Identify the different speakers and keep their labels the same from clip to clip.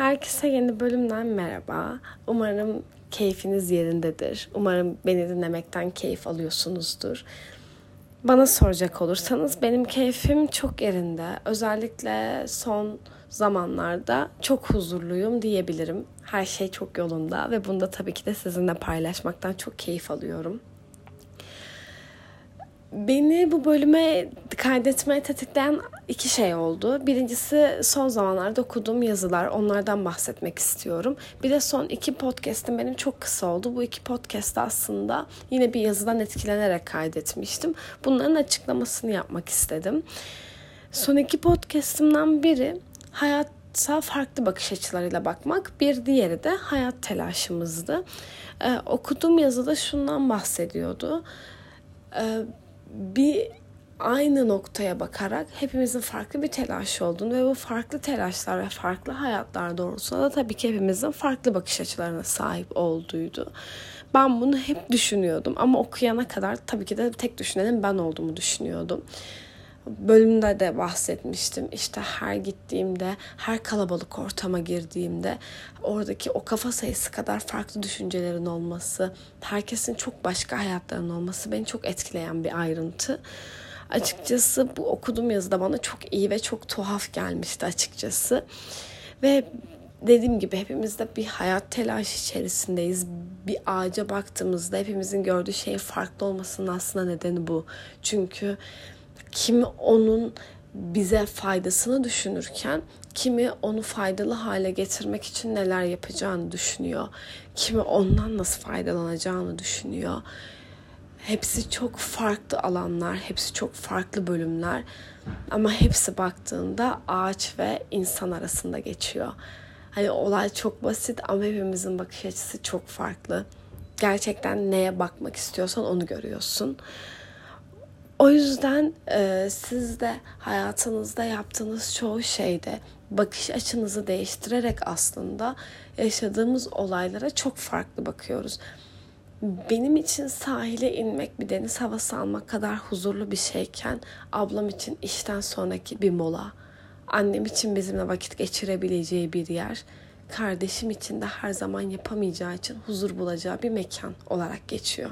Speaker 1: Herkese yeni bölümden merhaba. Umarım keyfiniz yerindedir. Umarım beni dinlemekten keyif alıyorsunuzdur. Bana soracak olursanız benim keyfim çok yerinde. Özellikle son zamanlarda çok huzurluyum diyebilirim. Her şey çok yolunda ve bunda tabii ki de sizinle paylaşmaktan çok keyif alıyorum. Beni bu bölüme kaydetmeye tetikleyen iki şey oldu. Birincisi son zamanlarda okuduğum yazılar. Onlardan bahsetmek istiyorum. Bir de son iki podcast'im benim çok kısa oldu. Bu iki podcast'ı aslında yine bir yazıdan etkilenerek kaydetmiştim. Bunların açıklamasını yapmak istedim. Son iki podcast'imden biri hayata farklı bakış açılarıyla bakmak. Bir diğeri de hayat telaşımızdı. Ee, okuduğum yazıda şundan bahsediyordu. Ee, bir aynı noktaya bakarak hepimizin farklı bir telaş olduğunu ve bu farklı telaşlar ve farklı hayatlar doğrultusunda da tabii ki hepimizin farklı bakış açılarına sahip olduğuydu. Ben bunu hep düşünüyordum ama okuyana kadar tabii ki de tek düşünenin ben olduğumu düşünüyordum bölümde de bahsetmiştim. İşte her gittiğimde, her kalabalık ortama girdiğimde oradaki o kafa sayısı kadar farklı düşüncelerin olması, herkesin çok başka hayatlarının olması beni çok etkileyen bir ayrıntı. Açıkçası bu okuduğum yazıda bana çok iyi ve çok tuhaf gelmişti açıkçası. Ve dediğim gibi hepimiz de bir hayat telaşı içerisindeyiz. Bir ağaca baktığımızda hepimizin gördüğü şeyin farklı olmasının aslında nedeni bu. Çünkü kimi onun bize faydasını düşünürken kimi onu faydalı hale getirmek için neler yapacağını düşünüyor. Kimi ondan nasıl faydalanacağını düşünüyor. Hepsi çok farklı alanlar, hepsi çok farklı bölümler ama hepsi baktığında ağaç ve insan arasında geçiyor. Hani olay çok basit ama hepimizin bakış açısı çok farklı. Gerçekten neye bakmak istiyorsan onu görüyorsun. O yüzden e, siz de hayatınızda yaptığınız çoğu şeyde bakış açınızı değiştirerek aslında yaşadığımız olaylara çok farklı bakıyoruz. Benim için sahile inmek bir deniz havası almak kadar huzurlu bir şeyken ablam için işten sonraki bir mola, annem için bizimle vakit geçirebileceği bir yer, kardeşim için de her zaman yapamayacağı için huzur bulacağı bir mekan olarak geçiyor.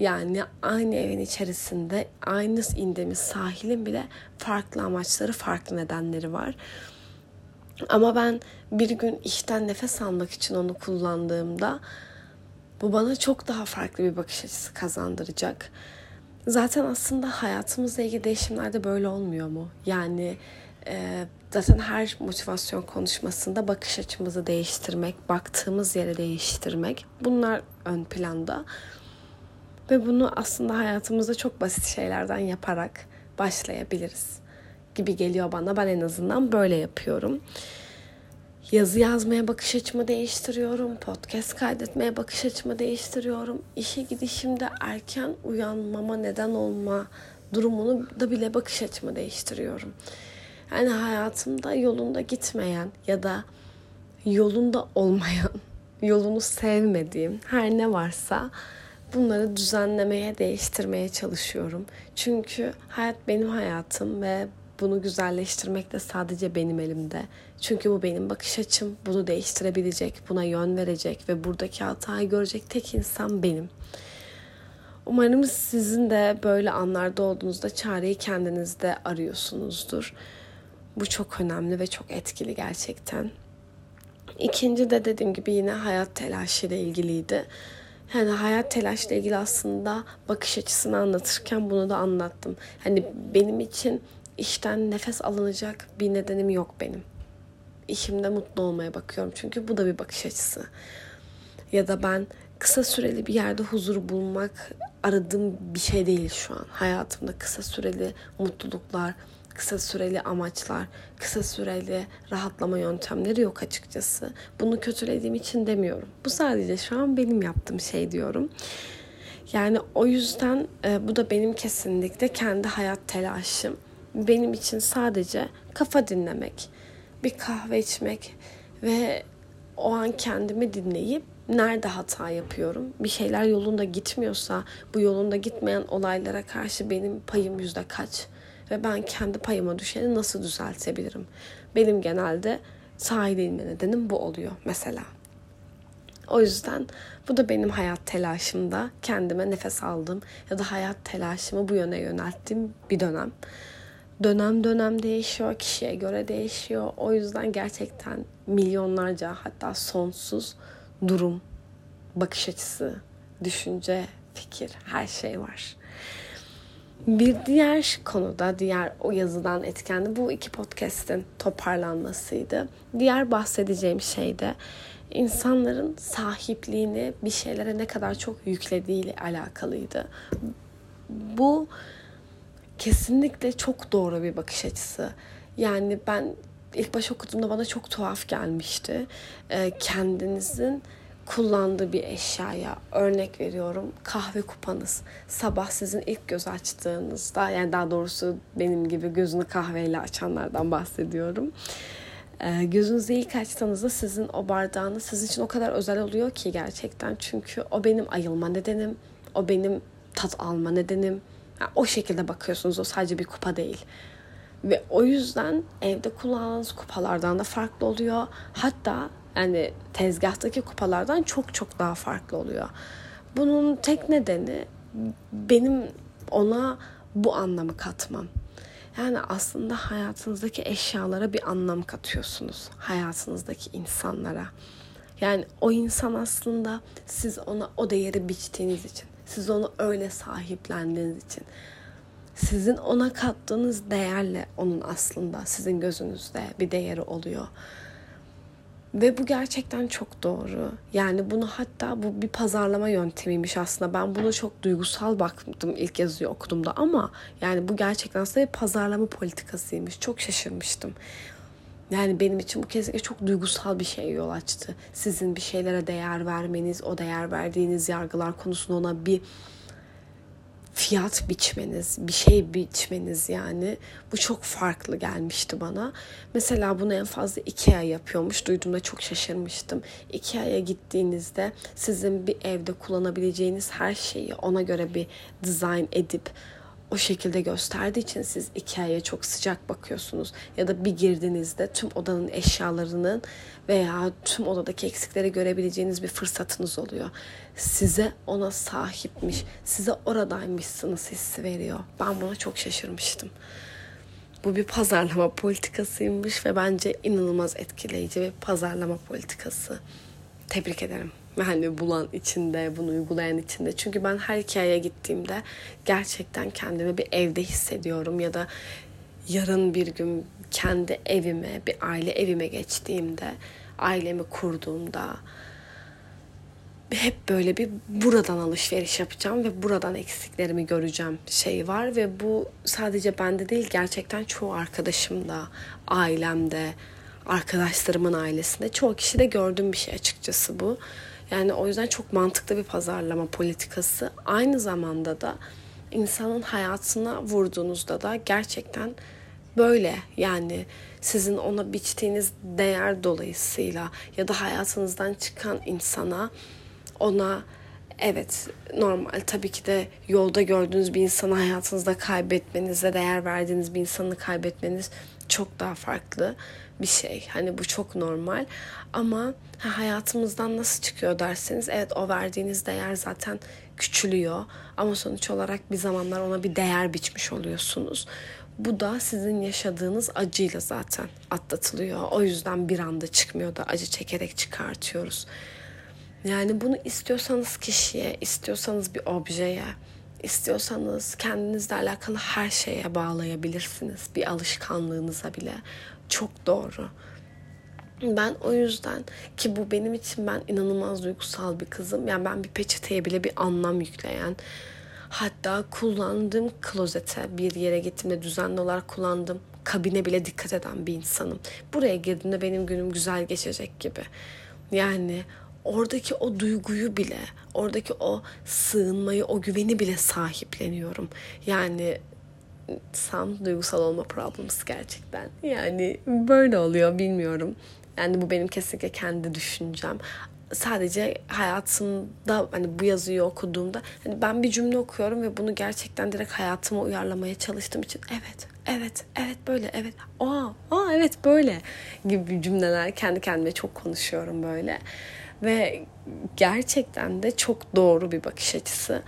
Speaker 1: Yani aynı evin içerisinde aynı indiğimiz sahilin bile farklı amaçları, farklı nedenleri var. Ama ben bir gün işten nefes almak için onu kullandığımda bu bana çok daha farklı bir bakış açısı kazandıracak. Zaten aslında hayatımızla ilgili değişimlerde böyle olmuyor mu? Yani e, zaten her motivasyon konuşmasında bakış açımızı değiştirmek, baktığımız yere değiştirmek bunlar ön planda. Ve bunu aslında hayatımızda çok basit şeylerden yaparak başlayabiliriz gibi geliyor bana. Ben en azından böyle yapıyorum. Yazı yazmaya bakış açımı değiştiriyorum. Podcast kaydetmeye bakış açımı değiştiriyorum. İşe gidişimde erken uyanmama neden olma durumunu da bile bakış açımı değiştiriyorum. Yani hayatımda yolunda gitmeyen ya da yolunda olmayan, yolunu sevmediğim her ne varsa bunları düzenlemeye, değiştirmeye çalışıyorum. Çünkü hayat benim hayatım ve bunu güzelleştirmek de sadece benim elimde. Çünkü bu benim bakış açım. Bunu değiştirebilecek, buna yön verecek ve buradaki hatayı görecek tek insan benim. Umarım sizin de böyle anlarda olduğunuzda çareyi kendinizde arıyorsunuzdur. Bu çok önemli ve çok etkili gerçekten. İkinci de dediğim gibi yine hayat telaşı ile ilgiliydi. Yani hayat telaşla ilgili aslında bakış açısını anlatırken bunu da anlattım. Hani benim için işten nefes alınacak bir nedenim yok benim. İşimde mutlu olmaya bakıyorum çünkü bu da bir bakış açısı. Ya da ben kısa süreli bir yerde huzur bulmak aradığım bir şey değil şu an. Hayatımda kısa süreli mutluluklar, kısa süreli amaçlar, kısa süreli rahatlama yöntemleri yok açıkçası. Bunu kötülediğim için demiyorum. Bu sadece şu an benim yaptığım şey diyorum. Yani o yüzden e, bu da benim kesinlikle kendi hayat telaşım. Benim için sadece kafa dinlemek, bir kahve içmek ve o an kendimi dinleyip nerede hata yapıyorum? Bir şeyler yolunda gitmiyorsa bu yolunda gitmeyen olaylara karşı benim payım yüzde kaç? Ve ben kendi payıma düşeni nasıl düzeltebilirim? Benim genelde sahile inme nedenim bu oluyor mesela. O yüzden bu da benim hayat telaşımda kendime nefes aldım ya da hayat telaşımı bu yöne yönelttiğim bir dönem. Dönem dönem değişiyor, kişiye göre değişiyor. O yüzden gerçekten milyonlarca hatta sonsuz durum, bakış açısı, düşünce, fikir her şey var. Bir diğer konuda, diğer o yazıdan etkendi bu iki podcast'in toparlanmasıydı. Diğer bahsedeceğim şey de insanların sahipliğini bir şeylere ne kadar çok yüklediğiyle alakalıydı. Bu kesinlikle çok doğru bir bakış açısı. Yani ben ilk baş okuduğumda bana çok tuhaf gelmişti. Ee, kendinizin kullandığı bir eşyaya örnek veriyorum kahve kupanız sabah sizin ilk göz açtığınızda yani daha doğrusu benim gibi gözünü kahveyle açanlardan bahsediyorum. Ee, gözünüzü ilk açtığınızda sizin o bardağınız sizin için o kadar özel oluyor ki gerçekten çünkü o benim ayılma nedenim o benim tat alma nedenim yani o şekilde bakıyorsunuz o sadece bir kupa değil. Ve o yüzden evde kullandığınız kupalardan da farklı oluyor. Hatta yani tezgahtaki kupalardan çok çok daha farklı oluyor. Bunun tek nedeni benim ona bu anlamı katmam. Yani aslında hayatınızdaki eşyalara bir anlam katıyorsunuz. Hayatınızdaki insanlara. Yani o insan aslında siz ona o değeri biçtiğiniz için, siz onu öyle sahiplendiğiniz için, sizin ona kattığınız değerle onun aslında sizin gözünüzde bir değeri oluyor. Ve bu gerçekten çok doğru. Yani bunu hatta bu bir pazarlama yöntemiymiş aslında. Ben bunu çok duygusal baktım ilk yazıyı okuduğumda ama yani bu gerçekten aslında bir pazarlama politikasıymış. Çok şaşırmıştım. Yani benim için bu kesinlikle çok duygusal bir şey yol açtı. Sizin bir şeylere değer vermeniz, o değer verdiğiniz yargılar konusunda ona bir fiyat biçmeniz, bir şey biçmeniz yani bu çok farklı gelmişti bana. Mesela bunu en fazla Ikea yapıyormuş. Duyduğumda çok şaşırmıştım. Ikea'ya gittiğinizde sizin bir evde kullanabileceğiniz her şeyi ona göre bir dizayn edip o şekilde gösterdiği için siz Ikea'ya çok sıcak bakıyorsunuz. Ya da bir girdiğinizde tüm odanın eşyalarının veya tüm odadaki eksikleri görebileceğiniz bir fırsatınız oluyor. Size ona sahipmiş, size oradaymışsınız hissi veriyor. Ben buna çok şaşırmıştım. Bu bir pazarlama politikasıymış ve bence inanılmaz etkileyici bir pazarlama politikası. Tebrik ederim. Yani bulan içinde, bunu uygulayan içinde. Çünkü ben her hikayeye gittiğimde gerçekten kendimi bir evde hissediyorum ya da yarın bir gün kendi evime, bir aile evime geçtiğimde, ailemi kurduğumda hep böyle bir buradan alışveriş yapacağım ve buradan eksiklerimi göreceğim şey var ve bu sadece bende değil gerçekten çoğu arkadaşımda, ailemde, arkadaşlarımın ailesinde çoğu kişide gördüğüm bir şey açıkçası bu. Yani o yüzden çok mantıklı bir pazarlama politikası. Aynı zamanda da insanın hayatına vurduğunuzda da gerçekten böyle yani sizin ona biçtiğiniz değer dolayısıyla ya da hayatınızdan çıkan insana ona evet normal tabii ki de yolda gördüğünüz bir insanı hayatınızda kaybetmenize değer verdiğiniz bir insanı kaybetmeniz çok daha farklı bir şey. Hani bu çok normal ama hayatımızdan nasıl çıkıyor derseniz evet o verdiğiniz değer zaten küçülüyor ama sonuç olarak bir zamanlar ona bir değer biçmiş oluyorsunuz. Bu da sizin yaşadığınız acıyla zaten atlatılıyor. O yüzden bir anda çıkmıyor da acı çekerek çıkartıyoruz. Yani bunu istiyorsanız kişiye, istiyorsanız bir objeye, istiyorsanız kendinizle alakalı her şeye bağlayabilirsiniz. Bir alışkanlığınıza bile. Çok doğru. Ben o yüzden ki bu benim için ben inanılmaz duygusal bir kızım. Yani ben bir peçeteye bile bir anlam yükleyen hatta kullandığım klozete bir yere gittiğimde düzenli olarak kullandığım kabine bile dikkat eden bir insanım. Buraya girdiğimde benim günüm güzel geçecek gibi. Yani oradaki o duyguyu bile, oradaki o sığınmayı, o güveni bile sahipleniyorum. Yani sam duygusal olma problems gerçekten. Yani böyle oluyor bilmiyorum. Yani bu benim kesinlikle kendi düşüncem. sadece hayatımda hani bu yazıyı okuduğumda hani ben bir cümle okuyorum ve bunu gerçekten direkt hayatıma uyarlamaya çalıştığım için evet evet evet böyle evet aa, aa evet böyle gibi cümleler kendi kendime çok konuşuyorum böyle ve gerçekten de çok doğru bir bakış açısı.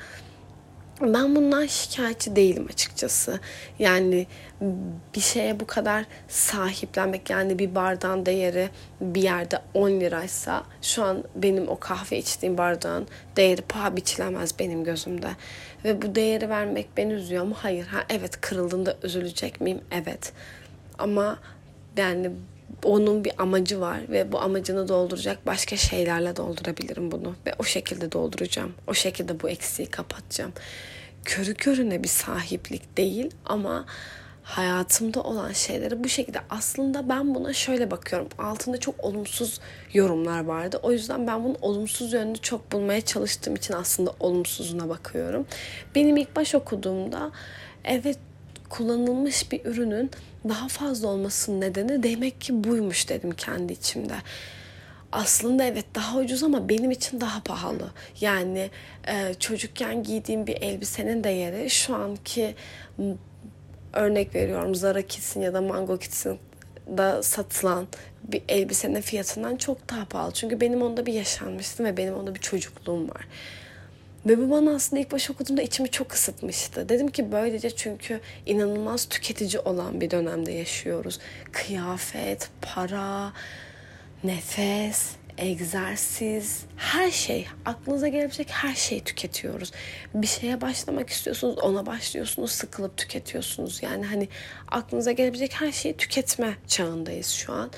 Speaker 1: Ben bundan şikayetçi değilim açıkçası. Yani bir şeye bu kadar sahiplenmek yani bir bardağın değeri bir yerde 10 liraysa şu an benim o kahve içtiğim bardağın değeri paha biçilemez benim gözümde. Ve bu değeri vermek beni üzüyor mu? Hayır. Ha, evet kırıldığında üzülecek miyim? Evet. Ama yani onun bir amacı var ve bu amacını dolduracak başka şeylerle doldurabilirim bunu ve o şekilde dolduracağım. O şekilde bu eksiği kapatacağım. Körü körüne bir sahiplik değil ama hayatımda olan şeyleri bu şekilde aslında ben buna şöyle bakıyorum. Altında çok olumsuz yorumlar vardı. O yüzden ben bunun olumsuz yönünü çok bulmaya çalıştığım için aslında olumsuzuna bakıyorum. Benim ilk baş okuduğumda evet kullanılmış bir ürünün daha fazla olmasının nedeni demek ki buymuş dedim kendi içimde. Aslında evet daha ucuz ama benim için daha pahalı. Yani e, çocukken giydiğim bir elbisenin değeri şu anki örnek veriyorum Zara Kids'in ya da Mango Kids'in da satılan bir elbisenin fiyatından çok daha pahalı. Çünkü benim onda bir yaşanmıştım ve benim onda bir çocukluğum var. Ve bu bana aslında ilk baş okuduğumda içimi çok ısıtmıştı. Dedim ki böylece çünkü inanılmaz tüketici olan bir dönemde yaşıyoruz. Kıyafet, para, nefes, egzersiz, her şey, aklınıza gelebilecek her şeyi tüketiyoruz. Bir şeye başlamak istiyorsunuz, ona başlıyorsunuz, sıkılıp tüketiyorsunuz. Yani hani aklınıza gelebilecek her şeyi tüketme çağındayız şu an.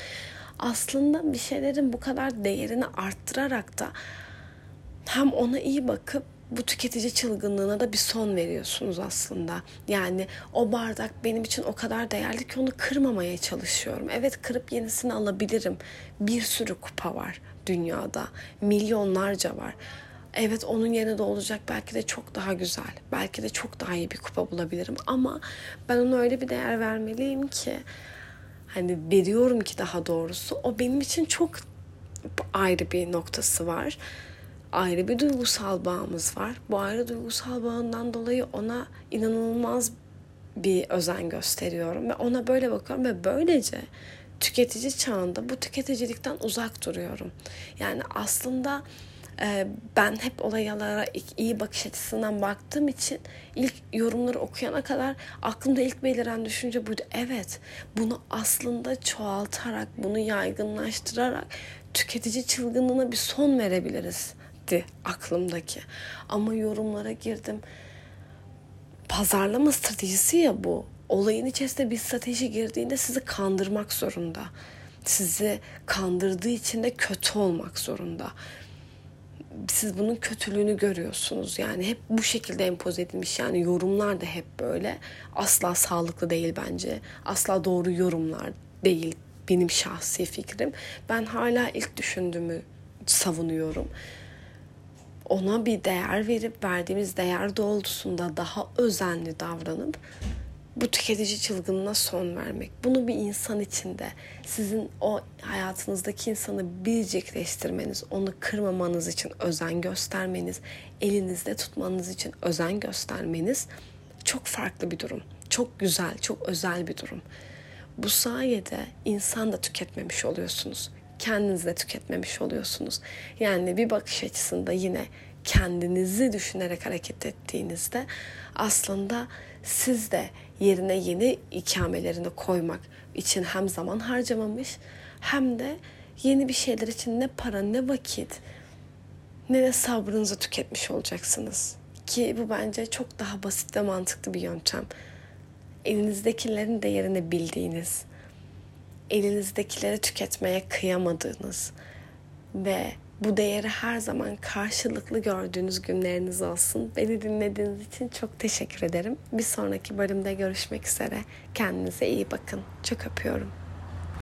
Speaker 1: Aslında bir şeylerin bu kadar değerini arttırarak da hem ona iyi bakıp bu tüketici çılgınlığına da bir son veriyorsunuz aslında. Yani o bardak benim için o kadar değerli ki onu kırmamaya çalışıyorum. Evet kırıp yenisini alabilirim. Bir sürü kupa var dünyada. Milyonlarca var. Evet onun yerine de olacak belki de çok daha güzel. Belki de çok daha iyi bir kupa bulabilirim. Ama ben ona öyle bir değer vermeliyim ki hani veriyorum ki daha doğrusu o benim için çok ayrı bir noktası var ayrı bir duygusal bağımız var. Bu ayrı duygusal bağından dolayı ona inanılmaz bir özen gösteriyorum ve ona böyle bakıyorum ve böylece tüketici çağında bu tüketicilikten uzak duruyorum. Yani aslında e, ben hep olaylara iyi bakış açısından baktığım için ilk yorumları okuyana kadar aklımda ilk beliren düşünce buydu. Evet bunu aslında çoğaltarak, bunu yaygınlaştırarak tüketici çılgınlığına bir son verebiliriz gitti aklımdaki. Ama yorumlara girdim. Pazarlama stratejisi ya bu. Olayın içerisinde bir strateji girdiğinde sizi kandırmak zorunda. Sizi kandırdığı için de kötü olmak zorunda. Siz bunun kötülüğünü görüyorsunuz. Yani hep bu şekilde empoze edilmiş. Yani yorumlar da hep böyle. Asla sağlıklı değil bence. Asla doğru yorumlar değil benim şahsi fikrim. Ben hala ilk düşündüğümü savunuyorum ona bir değer verip verdiğimiz değer doğrultusunda daha özenli davranıp bu tüketici çılgınına son vermek. Bunu bir insan içinde sizin o hayatınızdaki insanı biricikleştirmeniz, onu kırmamanız için özen göstermeniz, elinizde tutmanız için özen göstermeniz çok farklı bir durum. Çok güzel, çok özel bir durum. Bu sayede insan da tüketmemiş oluyorsunuz kendiniz de tüketmemiş oluyorsunuz. Yani bir bakış açısında yine kendinizi düşünerek hareket ettiğinizde aslında siz de yerine yeni ikamelerini koymak için hem zaman harcamamış hem de yeni bir şeyler için ne para ne vakit ne de sabrınızı tüketmiş olacaksınız. Ki bu bence çok daha basit ve mantıklı bir yöntem. Elinizdekilerin değerini bildiğiniz, elinizdekileri tüketmeye kıyamadığınız ve bu değeri her zaman karşılıklı gördüğünüz günleriniz olsun. Beni dinlediğiniz için çok teşekkür ederim. Bir sonraki bölümde görüşmek üzere. Kendinize iyi bakın. Çok öpüyorum.